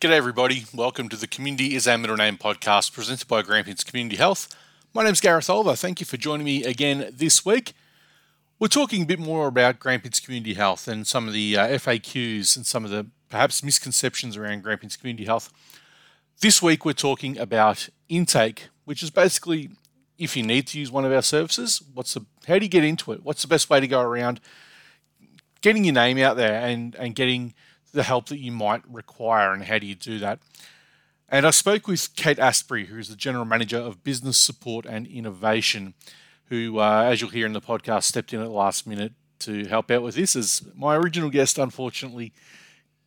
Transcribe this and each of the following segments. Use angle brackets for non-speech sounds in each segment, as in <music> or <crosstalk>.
G'day, everybody. Welcome to the Community is Our Middle Name podcast presented by Grampians Community Health. My name's Gareth Oliver. Thank you for joining me again this week. We're talking a bit more about Grampians Community Health and some of the uh, FAQs and some of the perhaps misconceptions around Grampians Community Health. This week, we're talking about intake, which is basically if you need to use one of our services, what's the how do you get into it? What's the best way to go around getting your name out there and, and getting the help that you might require and how do you do that? And I spoke with Kate Asprey, who is the General Manager of Business Support and Innovation, who, uh, as you'll hear in the podcast, stepped in at the last minute to help out with this. As my original guest, unfortunately,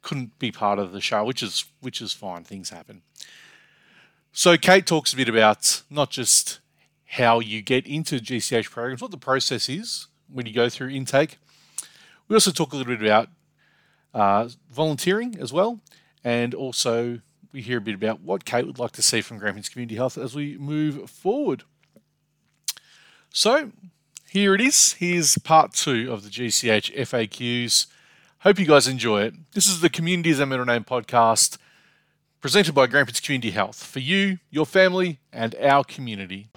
couldn't be part of the show, which is which is fine. Things happen. So Kate talks a bit about not just how you get into GCH programs, what the process is when you go through intake. We also talk a little bit about uh, volunteering as well, and also we hear a bit about what Kate would like to see from Grampians Community Health as we move forward. So here it is. Here's part two of the GCH FAQs. Hope you guys enjoy it. This is the Community is Our Middle Name podcast presented by Grampians Community Health for you, your family, and our community.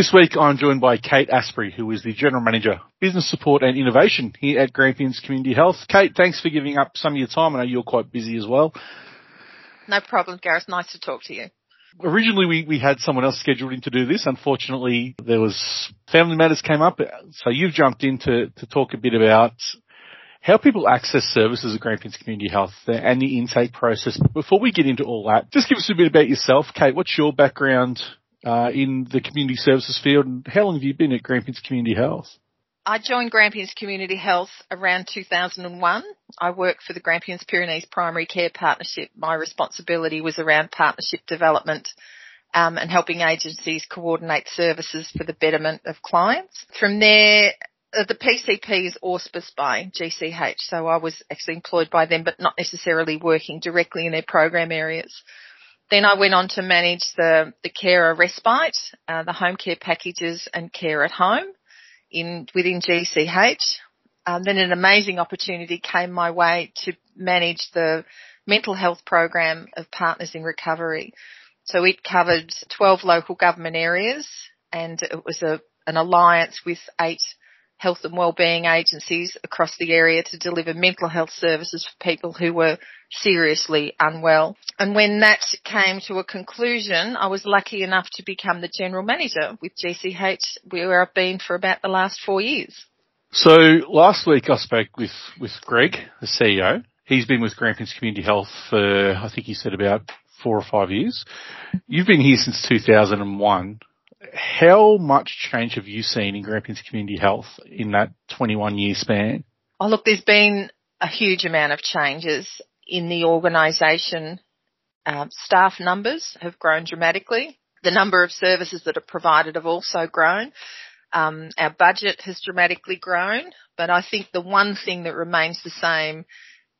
This week I'm joined by Kate Asprey, who is the General Manager, Business Support and Innovation here at Grampians Community Health. Kate, thanks for giving up some of your time. I know you're quite busy as well. No problem, Gareth. Nice to talk to you. Originally we, we had someone else scheduled in to do this. Unfortunately, there was family matters came up. So you've jumped in to, to talk a bit about how people access services at Grampians Community Health and the intake process. But before we get into all that, just give us a bit about yourself. Kate, what's your background uh, in the community services field. And how long have you been at Grampians Community Health? I joined Grampians Community Health around 2001. I worked for the Grampians Pyrenees Primary Care Partnership. My responsibility was around partnership development um, and helping agencies coordinate services for the betterment of clients. From there, uh, the PCP is auspiced by GCH, so I was actually employed by them, but not necessarily working directly in their program areas. Then I went on to manage the, the carer respite, uh, the home care packages and care at home in, within GCH. Um, then an amazing opportunity came my way to manage the mental health program of Partners in Recovery. So it covered 12 local government areas and it was a, an alliance with eight health and wellbeing agencies across the area to deliver mental health services for people who were seriously unwell. And when that came to a conclusion, I was lucky enough to become the general manager with GCH where I've been for about the last four years. So last week I spoke with, with Greg, the CEO. He's been with Grampians Community Health for, I think he said about four or five years. You've been here since 2001 how much change have you seen in Grampians Community Health in that 21 year span? Oh, look, there's been a huge amount of changes in the organisation. Uh, staff numbers have grown dramatically. The number of services that are provided have also grown. Um, our budget has dramatically grown, but I think the one thing that remains the same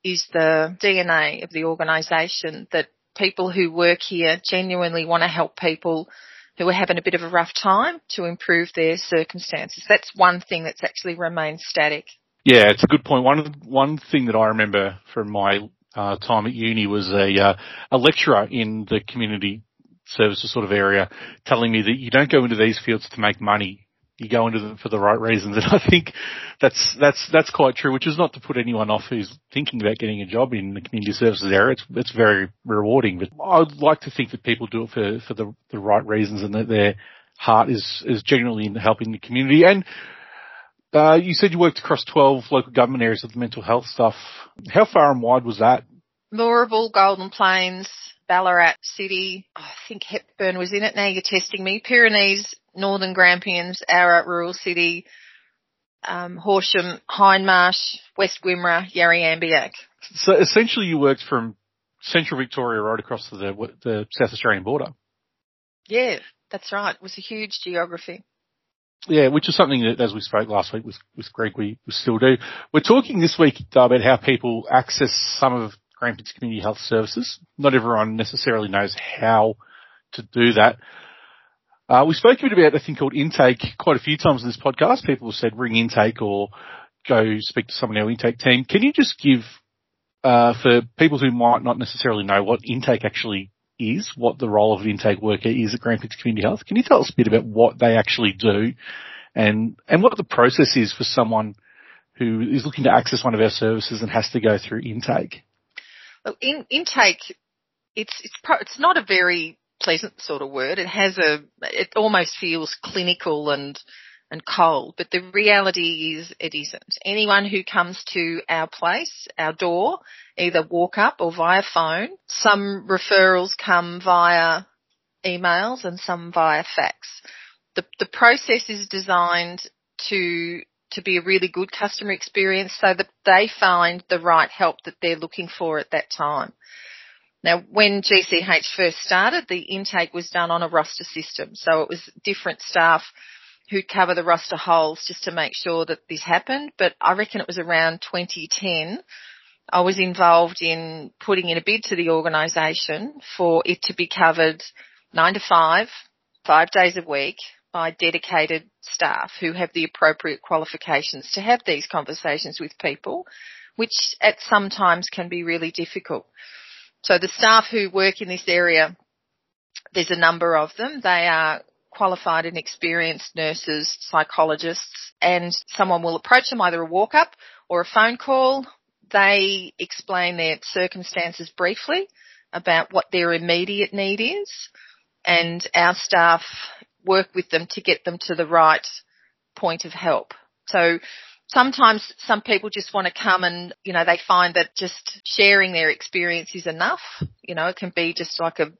is the DNA of the organisation that people who work here genuinely want to help people who are having a bit of a rough time to improve their circumstances. That's one thing that's actually remained static. Yeah, it's a good point. One the, one thing that I remember from my uh, time at uni was a uh, a lecturer in the community services sort of area telling me that you don't go into these fields to make money you go into them for the right reasons. <laughs> And I think that's, that's, that's quite true, which is not to put anyone off who's thinking about getting a job in the community services area. It's, it's very rewarding, but I'd like to think that people do it for, for the, the right reasons and that their heart is, is genuinely in helping the community. And, uh, you said you worked across 12 local government areas of the mental health stuff. How far and wide was that? Moorabool, Golden Plains, Ballarat City. I think Hepburn was in it. Now you're testing me. Pyrenees, Northern Grampians, Ararat Rural City, um, Horsham, Hindmarsh, West Wimmera, Yarriambiack. So essentially you worked from central Victoria right across the, the South Australian border. Yeah, that's right. It was a huge geography. Yeah, which is something that, as we spoke last week with, with Greg, we, we still do. We're talking this week though, about how people access some of Grampians Community Health Services. Not everyone necessarily knows how to do that. Uh, we spoke a bit about a thing called intake quite a few times in this podcast. People have said ring intake or go speak to someone in our intake team. Can you just give, uh, for people who might not necessarily know what intake actually is, what the role of an intake worker is at Grampians Community Health. Can you tell us a bit about what they actually do and, and what the process is for someone who is looking to access one of our services and has to go through intake? In, intake, it's, it's, pro, it's not a very pleasant sort of word. It has a, it almost feels clinical and, and cold, but the reality is it isn't. Anyone who comes to our place, our door, either walk up or via phone, some referrals come via emails and some via fax. The, the process is designed to to be a really good customer experience so that they find the right help that they're looking for at that time. Now, when GCH first started, the intake was done on a roster system. So it was different staff who'd cover the roster holes just to make sure that this happened. But I reckon it was around 2010. I was involved in putting in a bid to the organisation for it to be covered nine to five, five days a week by dedicated staff who have the appropriate qualifications to have these conversations with people, which at some times can be really difficult. So the staff who work in this area, there's a number of them. They are qualified and experienced nurses, psychologists, and someone will approach them, either a walk up or a phone call. They explain their circumstances briefly about what their immediate need is, and our staff work with them to get them to the right point of help. So sometimes some people just want to come and, you know, they find that just sharing their experience is enough. You know, it can be just like a,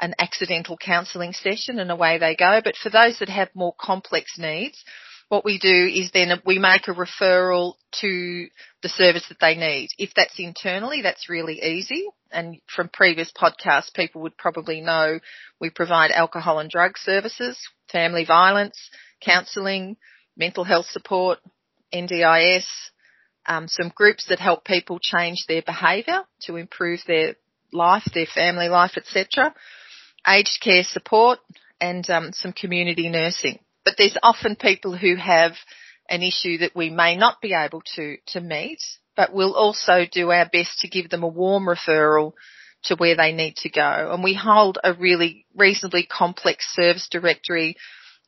an accidental counselling session and away they go. But for those that have more complex needs, what we do is then we make a referral to the service that they need. If that's internally, that's really easy. And from previous podcasts, people would probably know we provide alcohol and drug services, family violence, counselling, mental health support, NDIS, um, some groups that help people change their behaviour to improve their life, their family life, etc aged care support and um, some community nursing. But there's often people who have an issue that we may not be able to, to meet, but we'll also do our best to give them a warm referral to where they need to go. And we hold a really reasonably complex service directory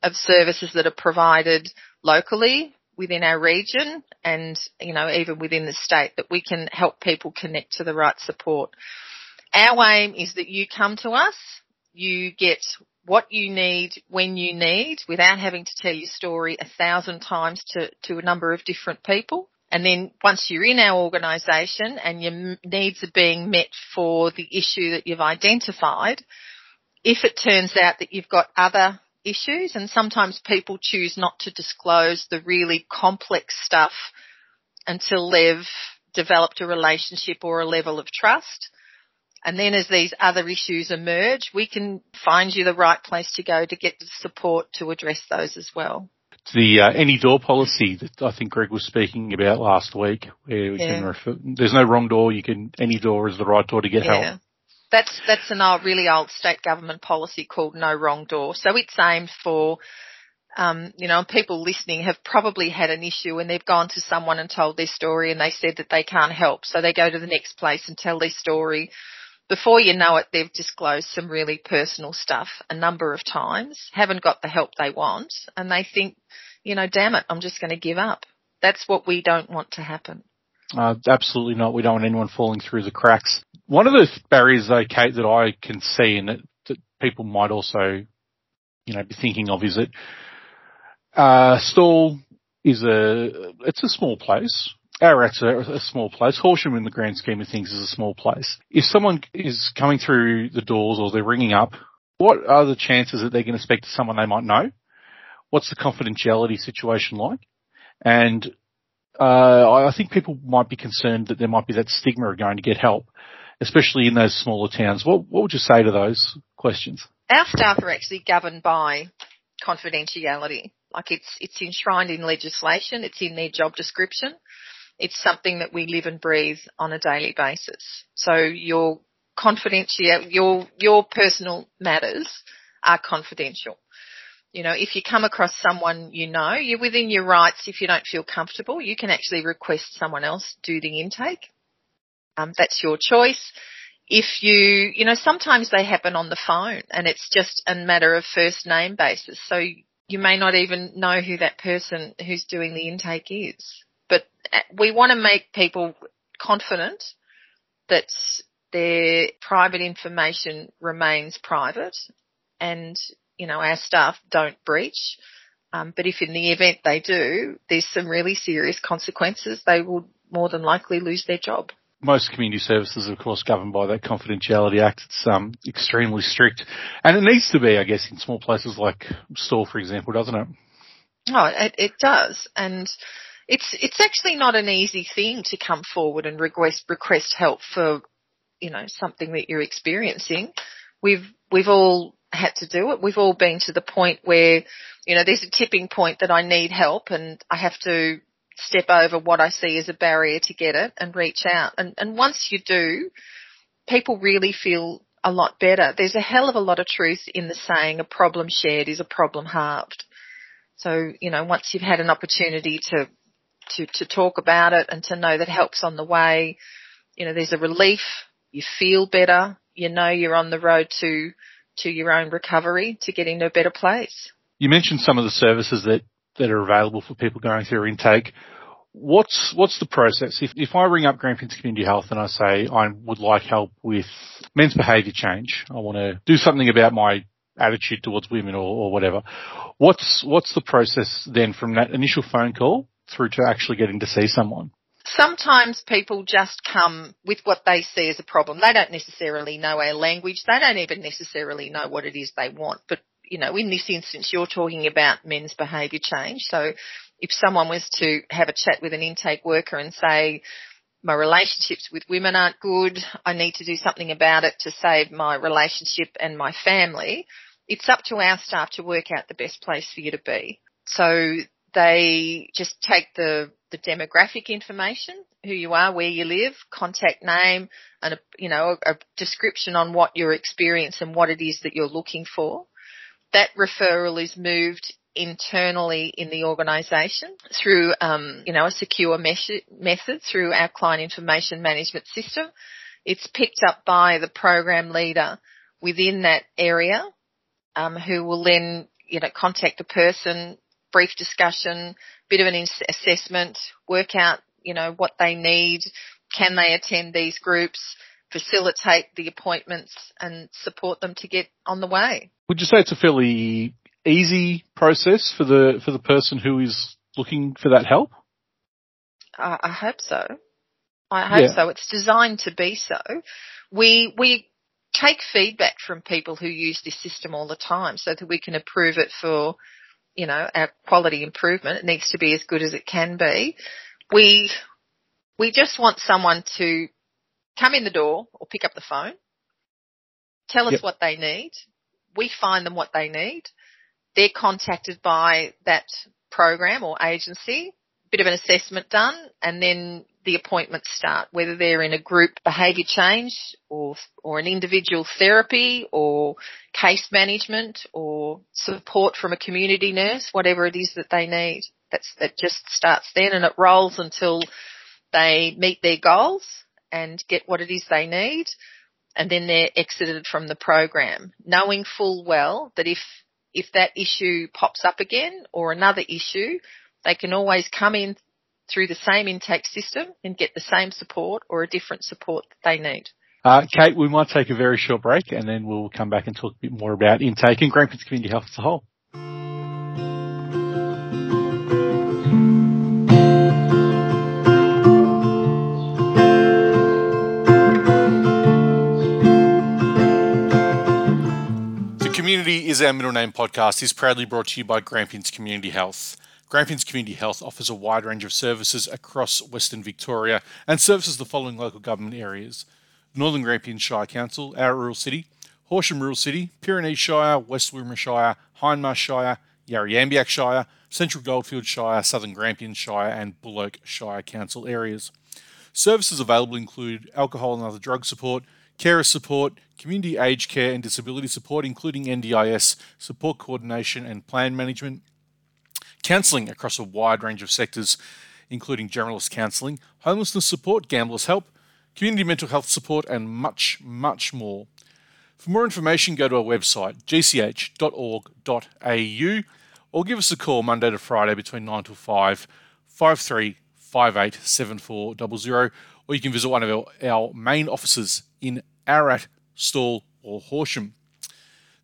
of services that are provided locally within our region and, you know, even within the state that we can help people connect to the right support. Our aim is that you come to us you get what you need when you need without having to tell your story a thousand times to, to a number of different people. And then once you're in our organisation and your needs are being met for the issue that you've identified, if it turns out that you've got other issues and sometimes people choose not to disclose the really complex stuff until they've developed a relationship or a level of trust, and then as these other issues emerge, we can find you the right place to go to get the support to address those as well. The uh, any door policy that I think Greg was speaking about last week, where we yeah. can refer, there's no wrong door. You can any door is the right door to get yeah. help. That's that's an old, really old state government policy called no wrong door. So it's aimed for um, you know, people listening have probably had an issue and they've gone to someone and told their story and they said that they can't help. So they go to the next place and tell their story before you know it, they've disclosed some really personal stuff a number of times, haven't got the help they want, and they think, you know, damn it, I'm just going to give up. That's what we don't want to happen. Uh, absolutely not. We don't want anyone falling through the cracks. One of the barriers, though, Kate, that I can see and that, that people might also, you know, be thinking of is that uh, Stawell is a it's a small place. Ararat's a, a small place. Horsham, in the grand scheme of things, is a small place. If someone is coming through the doors or they're ringing up, what are the chances that they're going to speak to someone they might know? What's the confidentiality situation like? And uh, I think people might be concerned that there might be that stigma of going to get help. especially in those smaller towns. What, what would you say to those questions? Our staff are actually governed by confidentiality. Like it's, it's enshrined in legislation. It's in their job description. It's something that we live and breathe on a daily basis. So your confidential, your, your personal matters are confidential. You know, if you come across someone you know, you're within your rights. If you don't feel comfortable, you can actually request someone else do the intake. Um, that's your choice. If you, you know, sometimes they happen on the phone and it's just a matter of first name basis. So you may not even know who that person who's doing the intake is. But uh, we want to make people confident that their private information remains private and, you know, our staff don't breach. Um, but if in the event they do, there's some really serious consequences. They will more than likely lose their job. Most community services, of course, governed by that Confidentiality Act. It's um, extremely strict, and it needs to be, I guess, in small places like Stawell, for example, doesn't it? Oh, it, it does, and it's it's actually not an easy thing to come forward and request request help for you know, something that you're experiencing, we've, we've all had to do it. We've all been to the point where, you know, there's a tipping point that I need help and I have to step over what I see as a barrier to get it and reach out. And, and once you do, people really feel a lot better. There's a hell of a lot of truth in the saying a problem shared is a problem halved. So, you know, once you've had an opportunity to, to, to talk about it and to know that help's on the way, you know, there's a relief you feel better, you know you're on the road to, to your own recovery to getting into a better place. You mentioned some of the services that, that are available for people going through intake. What's, what's the process? If, if I ring up Grampians Community Health and I say I would like help with men's behaviour change, I want to do something about my attitude towards women or, or whatever. What's, what's the process then from that initial phone call through to actually getting to see someone? sometimes people just come with what they see as a problem. They don't necessarily know our language. They don't even necessarily know what it is they want. But, you know, in this instance, you're talking about men's behaviour change. So if someone was to have a chat with an intake worker and say, my relationships with women aren't good, I need to do something about it to save my relationship and my family, it's up to our staff to work out the best place for you to be. So they just take the, the demographic information, who you are, where you live, contact name, and a, you know, a, description on what your experience and what it is that you're looking for. That referral is moved internally in the organisation through, um, you know, a secure method through our client information management system. It's picked up by the program leader within that area, um, who will then, you know, contact the person, brief discussion, bit of an assessment, work out, you know, what they need, can they attend these groups, facilitate the appointments and support them to get on the way. Would you say it's a fairly easy process for the for the person who is looking for that help? I, I hope so. I hope yeah. so. It's designed to be so. We we take feedback from people who use this system all the time so that we can approve it for you know, our quality improvement. It needs to be as good as it can be. We, we just want someone to come in the door or pick up the phone, tell us yep. what they need. We find them what they need. They're contacted by that program or agency, bit of an assessment done, and then the appointments start, whether they're in a group behaviour change or, or an individual therapy or case management or support from a community nurse, whatever it is that they need. That's, that just starts then and it rolls until they meet their goals and get what it is they need and then they're exited from the program, knowing full well that if if that issue pops up again or another issue, they can always come in through the same intake system and get the same support or a different support that they need. Uh, Kate, we might take a very short break and then we'll come back and talk a bit more about intake and Grampians Community Health as a whole. The Community is our middle name podcast is proudly brought to you by Grampians Community Health. Grampians Community Health offers a wide range of services across Western Victoria and services the following local government areas Northern Grampians Shire Council, our rural city, Horsham Rural City, Pyrenees Shire, West Wimmera Shire, Hindmarsh Shire, Yarriambiack Shire, Central Goldfield Shire, Southern Grampians Shire, and Buloke Shire Council areas. Services available include alcohol and other drug support, carer support, community aged care and disability support, including NDIS, support coordination and plan management, counselling across a wide range of sectors, including generalist counselling, homelessness support, gamblers help, community mental health support, and much, much more. For more information, go to our website, gch.org.au, or give us a call Monday to Friday between 9 to 5, 5358 7400, or you can visit one of our, our main offices in Ararat, Stawell, or Horsham.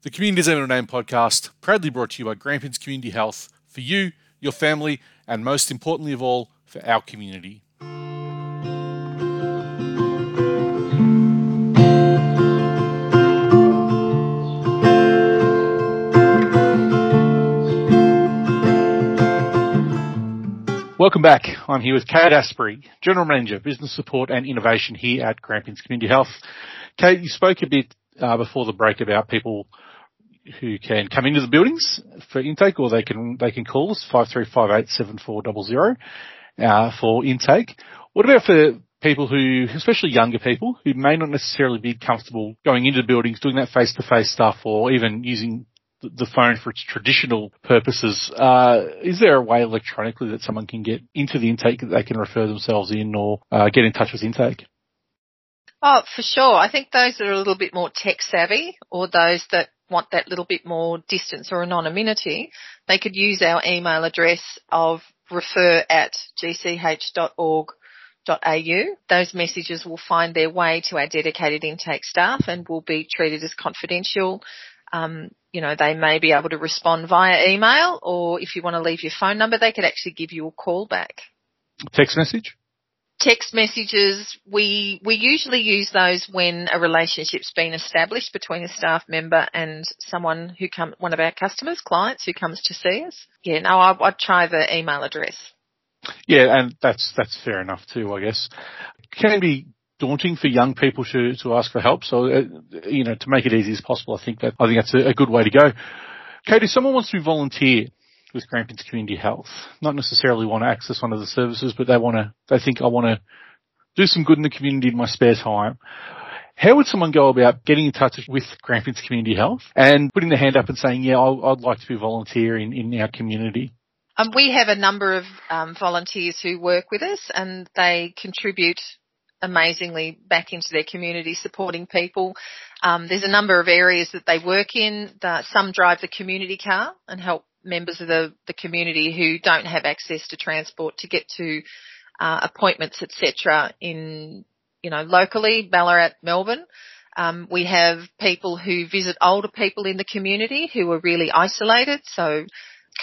The Community Is Our Name podcast, proudly brought to you by Grampians Community Health for you, your family, and most importantly of all, for our community. Welcome back. I'm here with Kate Asprey, General Manager, Business Support and Innovation here at Grampians Community Health. Kate, you spoke a bit uh, before the break about people who can come into the buildings for intake, or they can they can call us five three five eight seven four double zero uh, for intake. What about for people who, especially younger people, who may not necessarily be comfortable going into the buildings, doing that face to face stuff, or even using the phone for its traditional purposes. Uh, is there a way electronically that someone can get into the intake that they can refer themselves in or uh, get in touch with intake? Oh, for sure. I think those that are a little bit more tech savvy or those that want that little bit more distance or anonymity, they could use our email address of refer at gch.org.au. Those messages will find their way to our dedicated intake staff and will be treated as confidential. Um, you know, they may be able to respond via email or if you want to leave your phone number, they could actually give you a call back. Text message? Text messages, we, we usually use those when a relationship's been established between a staff member and someone who come, one of our customers, clients who comes to see us. Yeah, no, I, I'd try the email address. Yeah, and that's, that's fair enough too, I guess. Can be daunting for young people to, to ask for help. So, uh, you know, to make it easy as possible, I think that, I think that's a, a good way to go. Kate, if someone wants to volunteer with Grampians Community Health, not necessarily want to access one of the services, but they want to, they think I want to do some good in the community in my spare time. How would someone go about getting in touch with Grampians Community Health and putting their hand up and saying, yeah, i would like to be a volunteer in in our community? Um, we have a number of um, volunteers who work with us and they contribute amazingly back into their community supporting people. Um, there's a number of areas that they work in. The, some drive the community car and help members of the, the community who don't have access to transport to get to uh, appointments, etc. In you know locally, Ballarat, Melbourne. Um, we have people who visit older people in the community who are really isolated. So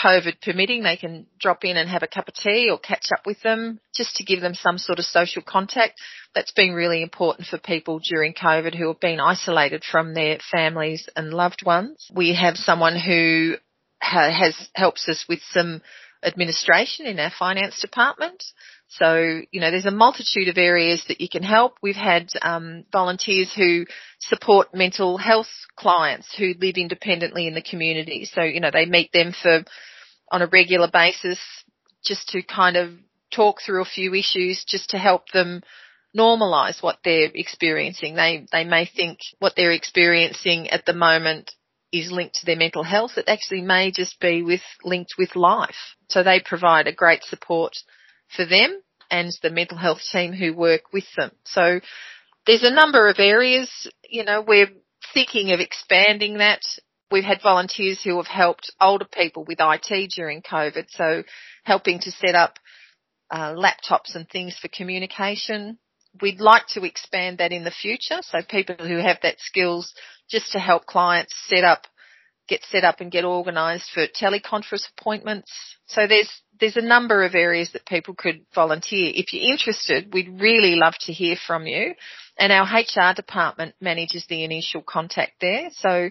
COVID permitting, they can drop in and have a cup of tea or catch up with them just to give them some sort of social contact. That's been really important for people during COVID who have been isolated from their families and loved ones. We have someone who has helps us with some administration in our finance department. So, you know, there's a multitude of areas that you can help. We've had um, volunteers who support mental health clients who live independently in the community. So, you know, they meet them for on a regular basis just to kind of talk through a few issues just to help them normalize what they're experiencing. They they may think what they're experiencing at the moment is linked to their mental health. It actually may just be with linked with life. So they provide a great support for them and the mental health team who work with them. So there's a number of areas, you know, we're thinking of expanding that. We've had volunteers who have helped older people with IT during COVID, so helping to set up uh, laptops and things for communication. We'd like to expand that in the future, so people who have that skills just to help clients set up get set up and get organised for teleconference appointments. So there's there's a number of areas that people could volunteer. If you're interested, we'd really love to hear from you. And our HR department manages the initial contact there. So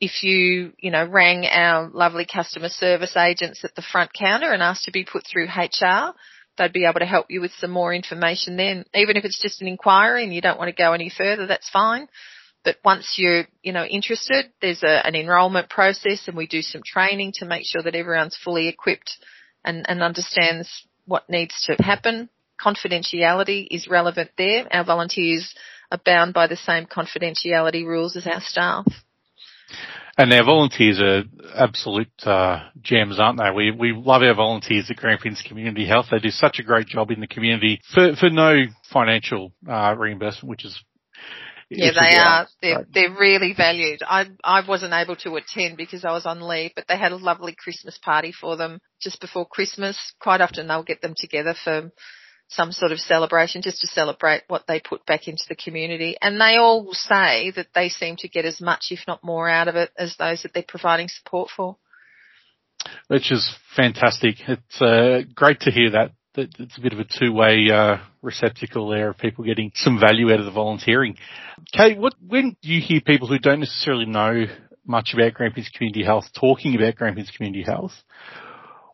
if you, you know, rang our lovely customer service agents at the front counter and asked to be put through HR, they'd be able to help you with some more information then. Even if it's just an inquiry and you don't want to go any further, that's fine. But once you're, you know, interested, there's a, an enrolment process and we do some training to make sure that everyone's fully equipped and, and understands what needs to happen. Confidentiality is relevant there. Our volunteers are bound by the same confidentiality rules as our staff. And our volunteers are absolute uh, gems, aren't they? We we love our volunteers at Grampians Community Health. They do such a great job in the community for for no financial uh, reimbursement, which is yeah, they are. They're, they're really valued. I, I wasn't able to attend because I was on leave, but they had a lovely Christmas party for them just before Christmas. Quite often they'll get them together for some sort of celebration just to celebrate what they put back into the community. And they all say that they seem to get as much, if not more out of it as those that they're providing support for. Which is fantastic. It's uh, great to hear that it's a bit of a two-way uh, receptacle there of people getting some value out of the volunteering. Kate, what when you hear people who don't necessarily know much about Grampians Community Health talking about Grampians Community Health?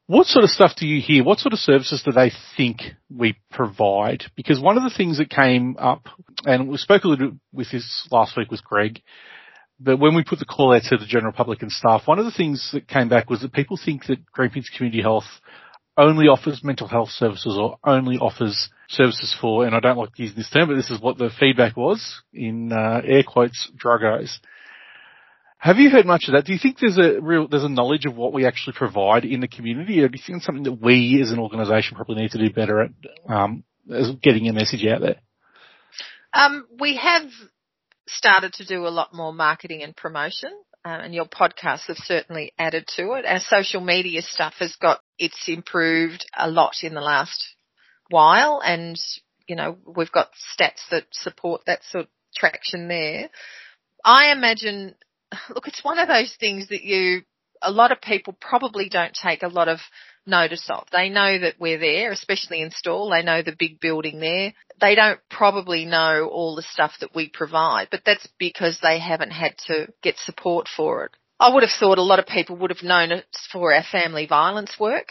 What sort of stuff do you hear? What sort of services do they think we provide? Because one of the things that came up, and we spoke a little bit with this last week with Greg, but when we put the call out to the general public and staff, one of the things that came back was that people think that Grampians Community Health only offers mental health services or only offers services for, and I don't like using this term, but this is what the feedback was in uh, air quotes, druggos. Have you heard much of that? Do you think there's a real there's a knowledge of what we actually provide in the community, or do you think it's something that we as an organisation probably need to do better at um, as getting a message out there? Um, we have started to do a lot more marketing and promotion um, and your podcasts have certainly added to it. Our social media stuff has got, it's improved a lot in the last while and, you know, we've got stats that support that sort of traction there. I imagine, <sighs> look, it's one of those things that you, a lot of people probably don't take a lot of notice of. They know that we're there, especially in Stawell. They know the big building there. They don't probably know all the stuff that we provide, but that's because they haven't had to get support for it. I would have thought a lot of people would have known it for our family violence work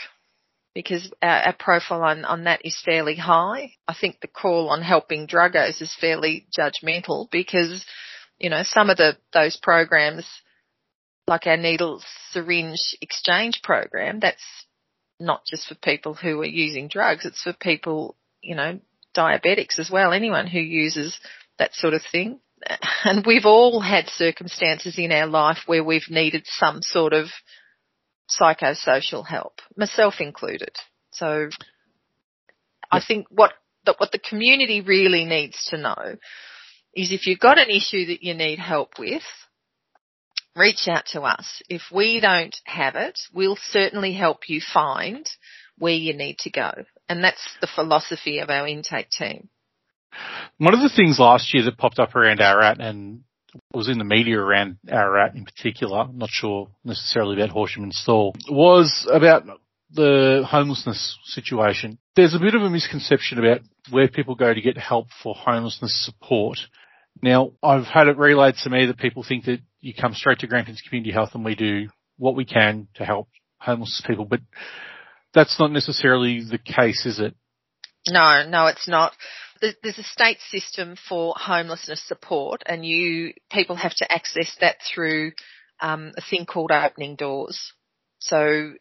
because our, our profile on, on that is fairly high. I think the call on helping druggos is fairly judgmental because, you know, some of the, those programs, like our needle syringe exchange program, that's not just for people who are using drugs, it's for people, you know, diabetics as well, anyone who uses that sort of thing. <laughs> And we've all had circumstances in our life where we've needed some sort of psychosocial help, myself included. So I think what the, what the community really needs to know is if you've got an issue that you need help with, reach out to us. If we don't have it, we'll certainly help you find where you need to go. And that's the philosophy of our intake team. One of the things last year that popped up around Ararat and was in the media around Ararat in particular, not sure necessarily about Horsham and Stawell, was about the homelessness situation. There's a bit of a misconception about where people go to get help for homelessness support. Now, I've had it relayed to me that people think that you come straight to Grampians Community Health and we do what we can to help homeless people, but that's not necessarily the case, is it? No, no, it's not. There's a state system for homelessness support, and you people have to access that through um, a thing called opening doors. So,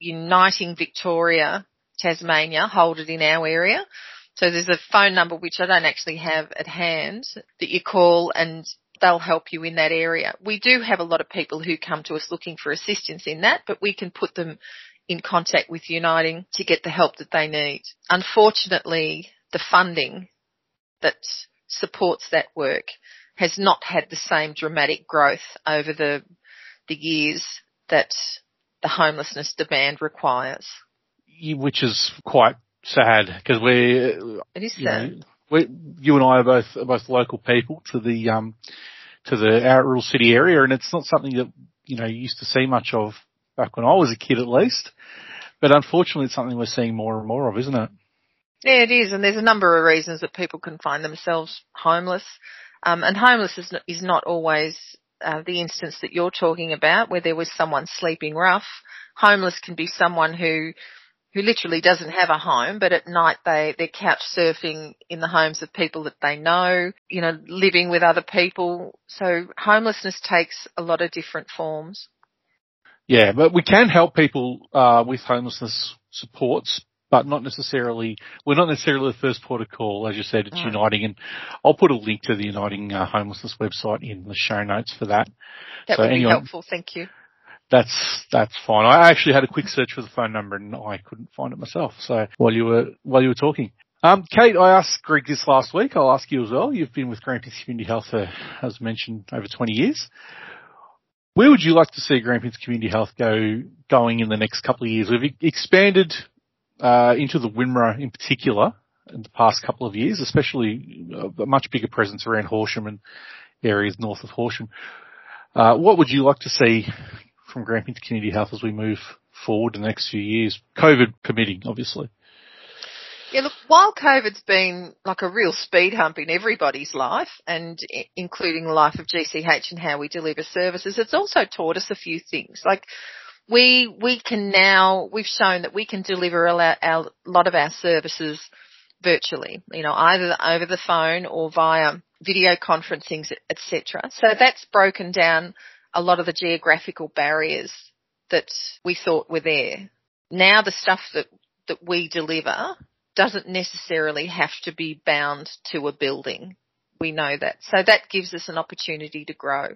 Uniting Victoria, Tasmania, hold it in our area. So there's a phone number which I don't actually have at hand that you call and they'll help you in that area. We do have a lot of people who come to us looking for assistance in that, but we can put them in contact with Uniting to get the help that they need. Unfortunately, the funding that supports that work has not had the same dramatic growth over the the years that the homelessness demand requires. Which is quite sad because we're it is sad. Know, we, you and I are both are both local people to the um to the rural city area, and it's not something that you know you used to see much of back when I was a kid, at least. But unfortunately, it's something we're seeing more and more of, isn't it? Yeah, it is, and there's a number of reasons that people can find themselves homeless. Um, and homeless is not, is not always uh, the instance that you're talking about, where there was someone sleeping rough. Homeless can be someone who who literally doesn't have a home, but at night they, they're couch surfing in the homes of people that they know, you know, living with other people. So homelessness takes a lot of different forms. Yeah, but we can help people uh, with homelessness supports, but not necessarily. We're not necessarily the first port of call, as you said. It's right. Uniting, and I'll put a link to the Uniting uh, Homelessness website in the show notes for that. That so would be helpful. Thank you. That's that's fine. I actually had a quick search for the phone number and I couldn't find it myself. So while you were while you were talking. Um, Kate, I asked Greg this last week. I'll ask you as well. You've been with Grampians Community Health for, as mentioned, over 20 years. Where would you like to see Grampians Community Health go going in the next couple of years? We've expanded uh, into the Wimmera in particular in the past couple of years, especially a much bigger presence around Horsham and areas north of Horsham. Uh, what would you like to see from Grampians Community Health as we move forward in the next few years? COVID permitting, obviously. Yeah, look, while COVID's been like a real speed hump in everybody's life and including the life of GCH and how we deliver services, it's also taught us a few things. Like we, we can now, we've shown that we can deliver a lot of our services virtually, you know, either over the phone or via video conferencing, etc. So that's broken down a lot of the geographical barriers that we thought were there. Now the stuff that, that we deliver doesn't necessarily have to be bound to a building. We know that. So that gives us an opportunity to grow.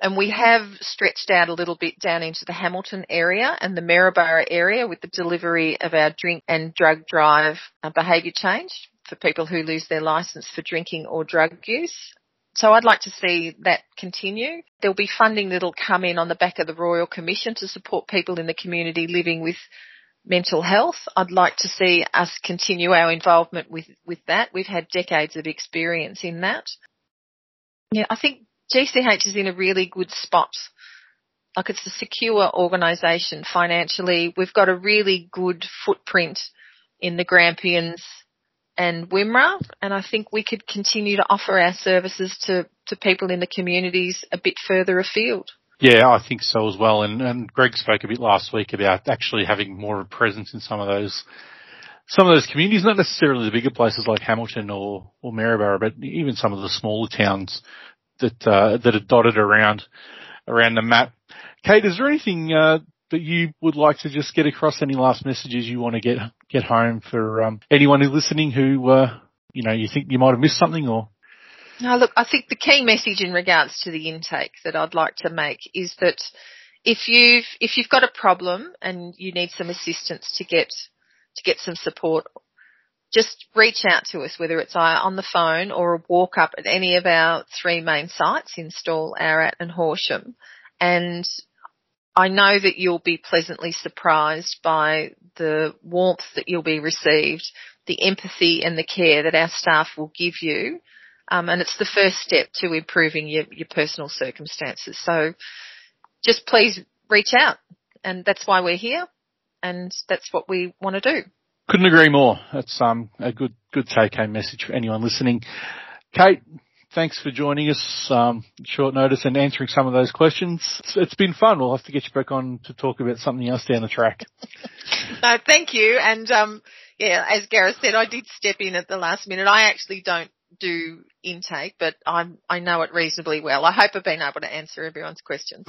And we have stretched out a little bit down into the Hamilton area and the Maryborough area with the delivery of our drink and drug drive uh, behaviour change for people who lose their licence for drinking or drug use. So I'd like to see that continue. There'll be funding that'll come in on the back of the Royal Commission to support people in the community living with mental health. I'd like to see us continue our involvement with, with that. We've had decades of experience in that. Yeah, I think GCH is in a really good spot. Like it's a secure organisation financially. We've got a really good footprint in the Grampians and Wimmera and I think we could continue to offer our services to, to people in the communities a bit further afield. Yeah, I think so as well. And, and Greg spoke a bit last week about actually having more of a presence in some of those some of those communities, not necessarily the bigger places like Hamilton or, or Maryborough, but even some of the smaller towns that uh, that are dotted around around the map. Kate, is there anything uh, that you would like to just get across? Any last messages you want to get get home for um, anyone who's listening who uh, you know you think you might have missed something or now look, I think the key message in regards to the intake that I'd like to make is that if you've, if you've got a problem and you need some assistance to get, to get some support, just reach out to us, whether it's on the phone or a walk up at any of our three main sites in Stawell, Ararat and Horsham. And I know that you'll be pleasantly surprised by the warmth that you'll be received, the empathy and the care that our staff will give you um, and it's the first step to improving your, your personal circumstances. So just please reach out. And that's why we're here. And that's what we want to do. Couldn't agree more. That's um, a good good take home message for anyone listening. Kate, thanks for joining us um, short notice and answering some of those questions. It's, it's been fun. We'll have to get you back on to talk about something else down the track. <laughs> no, thank you. And um, yeah, as Gareth said, I did step in at the last minute. I actually don't do intake, but I'm, I know it reasonably well. I hope I've been able to answer everyone's questions.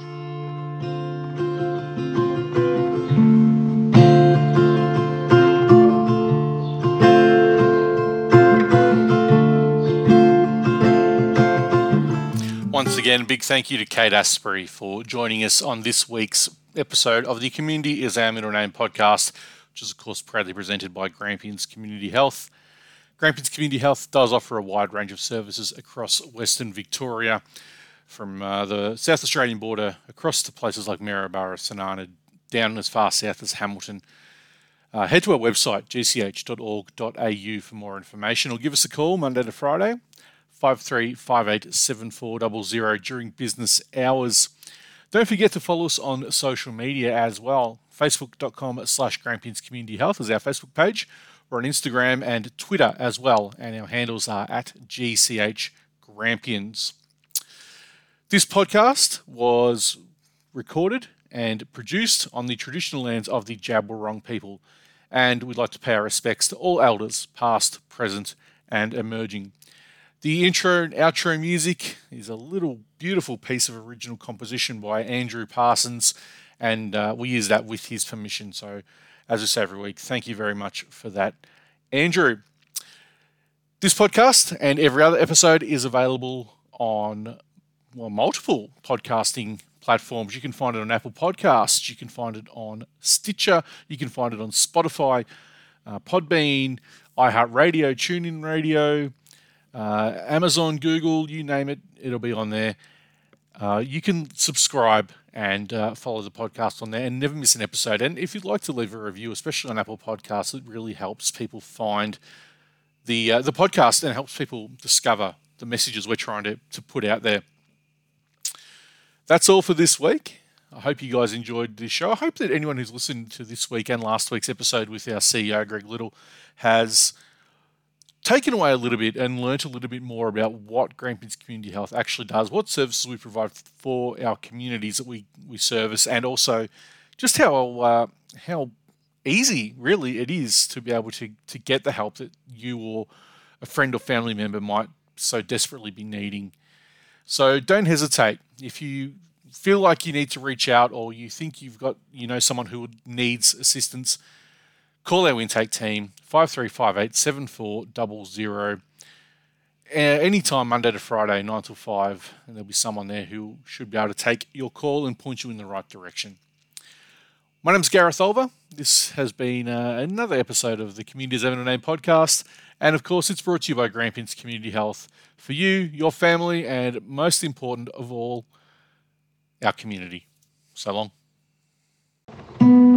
Again, big thank you to Kate Asprey for joining us on this week's episode of the Community is Our Middle Name podcast, which is, of course, proudly presented by Grampians Community Health. Grampians Community Health does offer a wide range of services across Western Victoria, from uh, the South Australian border across to places like Maryborough, St down as far south as Hamilton. Uh, head to our website, gch.org.au for more information or give us a call Monday to Friday, 53587400 during business hours. Don't forget to follow us on social media as well. Facebook.com slash Grampians Community Health is our Facebook page we're on Instagram and Twitter as well, and our handles are at GCH Grampians. This podcast was recorded and produced on the traditional lands of the Djab Wurrung people and we'd like to pay our respects to all elders, past, present, and emerging. The intro and outro music is a little beautiful piece of original composition by Andrew Parsons, and uh, we use that with his permission. So, as I say every week, thank you very much for that, Andrew. This podcast and every other episode is available on well, multiple podcasting platforms. You can find it on Apple Podcasts, you can find it on Stitcher, you can find it on Spotify, uh, Podbean, iHeartRadio, TuneIn Radio, uh, Amazon, Google, you name it, it'll be on there. Uh, you can subscribe and uh, follow the podcast on there and never miss an episode. And if you'd like to leave a review, especially on Apple Podcasts, it really helps people find the uh, the podcast and helps people discover the messages we're trying to, to put out there that's all for this week. I hope you guys enjoyed this show. I hope that anyone who's listened to this week and last week's episode with our CEO, Greg Little, has taken away a little bit and learnt a little bit more about what Grampians Community Health actually does, what services we provide for our communities that we, we service, and also just how uh, how easy really it is to be able to, to get the help that you or a friend or family member might so desperately be needing. So don't hesitate. If you feel like you need to reach out or you think you've got, you know, someone who needs assistance, call our intake team 5358 7400. Anytime, Monday to Friday, 9 till 5, and there'll be someone there who should be able to take your call and point you in the right direction. My name's Gareth Olver. This has been uh, another episode of the Communities Having a Name podcast. And of course, it's brought to you by Grampians Community Health for you, your family, and most important of all, our community. So long.